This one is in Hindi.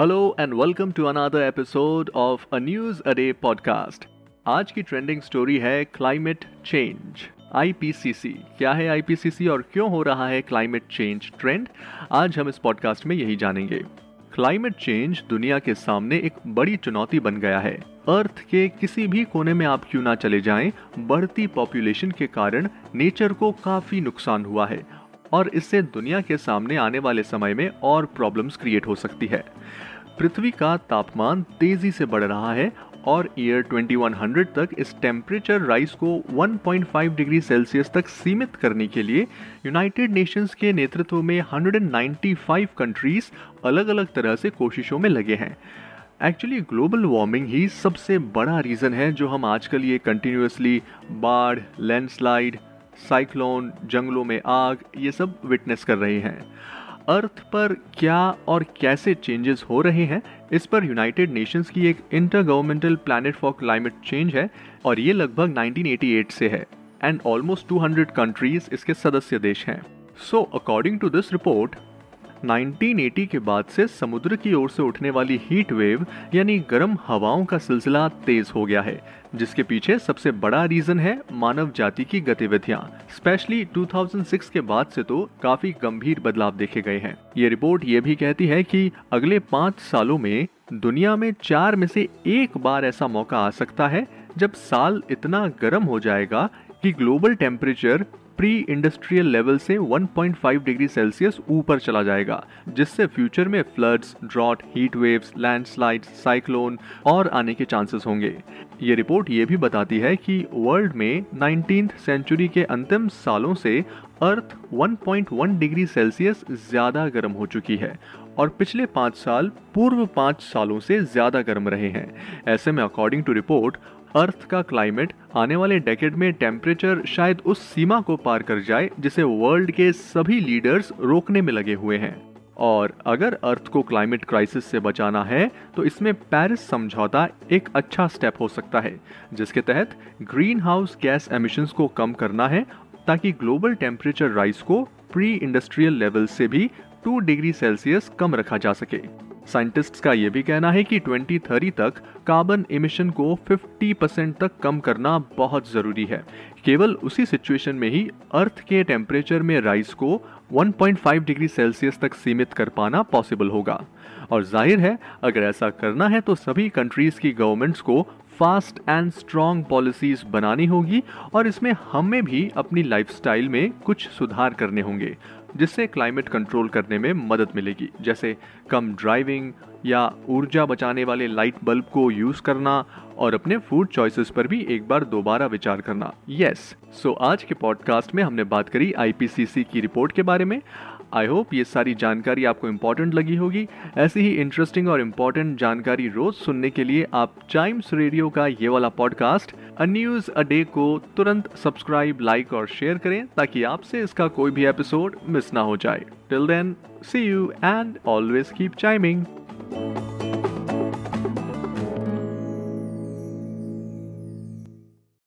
Hello and welcome to another episode of a News a Day podcast. आज की ट्रेंडिंग स्टोरी है क्लाइमेट चेंज IPCC क्या है IPCC और क्यों हो रहा है क्लाइमेट चेंज ट्रेंड आज हम इस पॉडकास्ट में यही जानेंगे। क्लाइमेट चेंज दुनिया के सामने एक बड़ी चुनौती बन गया है। अर्थ के किसी भी कोने में आप क्यों ना चले जाएँ, बढ़ती पॉपुलेशन के कारण नेचर को काफ़ी नुकसान हुआ है। और इससे दुनिया के सामने आने वाले समय में और प्रॉब्लम्स क्रिएट हो सकती है। पृथ्वी का तापमान तेज़ी से बढ़ रहा है और ईयर 2100 तक इस टेम्परेचर राइज को 1.5 डिग्री सेल्सियस तक सीमित करने के लिए यूनाइटेड नेशंस के नेतृत्व में 195 कंट्रीज़ अलग अलग तरह से कोशिशों में लगे हैं। एक्चुअली ग्लोबल वार्मिंग ही सबसे बड़ा रीज़न है जो हम आजकल ये कंटिन्यूसली बाढ़ लैंडस्लाइड साइक्लोन, जंगलों में आग, ये सब विटनेस कर रहे हैं। अर्थ पर क्या और कैसे चेंजेस हो रहे हैं, इस पर यूनाइटेड नेशंस की एक intergovernmental panel for climate change है, और ये लगभग 1988 से है एंड ऑलमोस्ट 200 कंट्रीज़ इसके सदस्य देश हैं। So according to this report 1980 के बाद से समुद्र की ओर से उठने वाली हीट वेव यानी गर्म हवाओं का सिलसिला तेज हो गया है, जिसके पीछे सबसे बड़ा रीजन है मानव जाति की गतिविधियाँ। स्पेशली 2006 के बाद से तो काफ़ी गंभीर बदलाव देखे गए हैं। ये रिपोर्ट ये भी कहती है कि अगले पाँच सालों में दुनिया में चार में से एक बार ऐसा मौका आ सकता है, जब साल इतना गर्म हो जाएगा कि global temperature pre industrial level से 1.5 डिग्री सेल्सियस ऊपर चला जाएगा, जिससे फ्यूचर में floods drought heat waves landslide cyclone और आने के चांसेस होंगे। ये रिपोर्ट ये भी बताती है कि वर्ल्ड में 19th सेंचुरी के अंतिम सालों से अर्थ 1.1 डिग्री सेल्सियस ज़्यादा गर्म हो चुकी है और पिछले पाँच साल पूर्व पाँच सालों से ज़्यादा गर्म रहे हैं। ऐसे में अकॉर्डिंग टू रिपोर्ट अर्थ का क्लाइमेट आने वाले डेकेड में टेम्परेचर शायद उस सीमा को पार कर जाए जिसे वर्ल्ड के सभी लीडर्स रोकने में लगे हुए हैं। और अगर अर्थ को क्लाइमेट क्राइसिस से बचाना है तो इसमें पेरिस समझौता एक अच्छा स्टेप हो सकता है, जिसके तहत ग्रीन हाउस गैस एमिशंस को कम करना है ताकि ग्लोबल टेम्परेचर राइज को प्री इंडस्ट्रियल लेवल से भी 2 डिग्री सेल्सियस कम रखा जा सके। साइंटिस्ट्स का यह भी कहना है कि 2030 तक कार्बन इमिशन को 50 परसेंट तक कम करना बहुत ज़रूरी है। केवल उसी सिचुएशन में ही अर्थ के टेम्परेचर में राइज को 1.5 डिग्री सेल्सियस तक सीमित कर पाना पॉसिबल होगा। और ज़ाहिर है, अगर ऐसा करना है तो सभी कंट्रीज़ की गवर्नमेंट्स को फास्ट एंड स्ट्रॉन्ग पॉलिसीज़ बनानी होगी और इसमें हमें भी अपनी लाइफस्टाइल में कुछ सुधार करने होंगे। जिससे क्लाइमेट कंट्रोल करने में मदद मिलेगी जैसे कम ड्राइविंग या ऊर्जा बचाने वाले लाइट बल्ब को यूज़ करना और अपने फ़ूड चॉइसेस पर भी एक बार दोबारा विचार करना यस yes. सो so, आज के पॉडकास्ट में हमने बात करी आईपीसीसी की रिपोर्ट के बारे में आई होप ये सारी जानकारी आपको इम्पोर्टेंट लगी होगी। ऐसी ही इंटरेस्टिंग और इम्पोर्टेंट जानकारी रोज सुनने के लिए आप टाइम्स रेडियो का ये वाला podcast a news a day को तुरंत सब्सक्राइब लाइक और शेयर करें ताकि आपसे इसका कोई भी एपिसोड मिस ना हो जाए। Till then see you and always keep chiming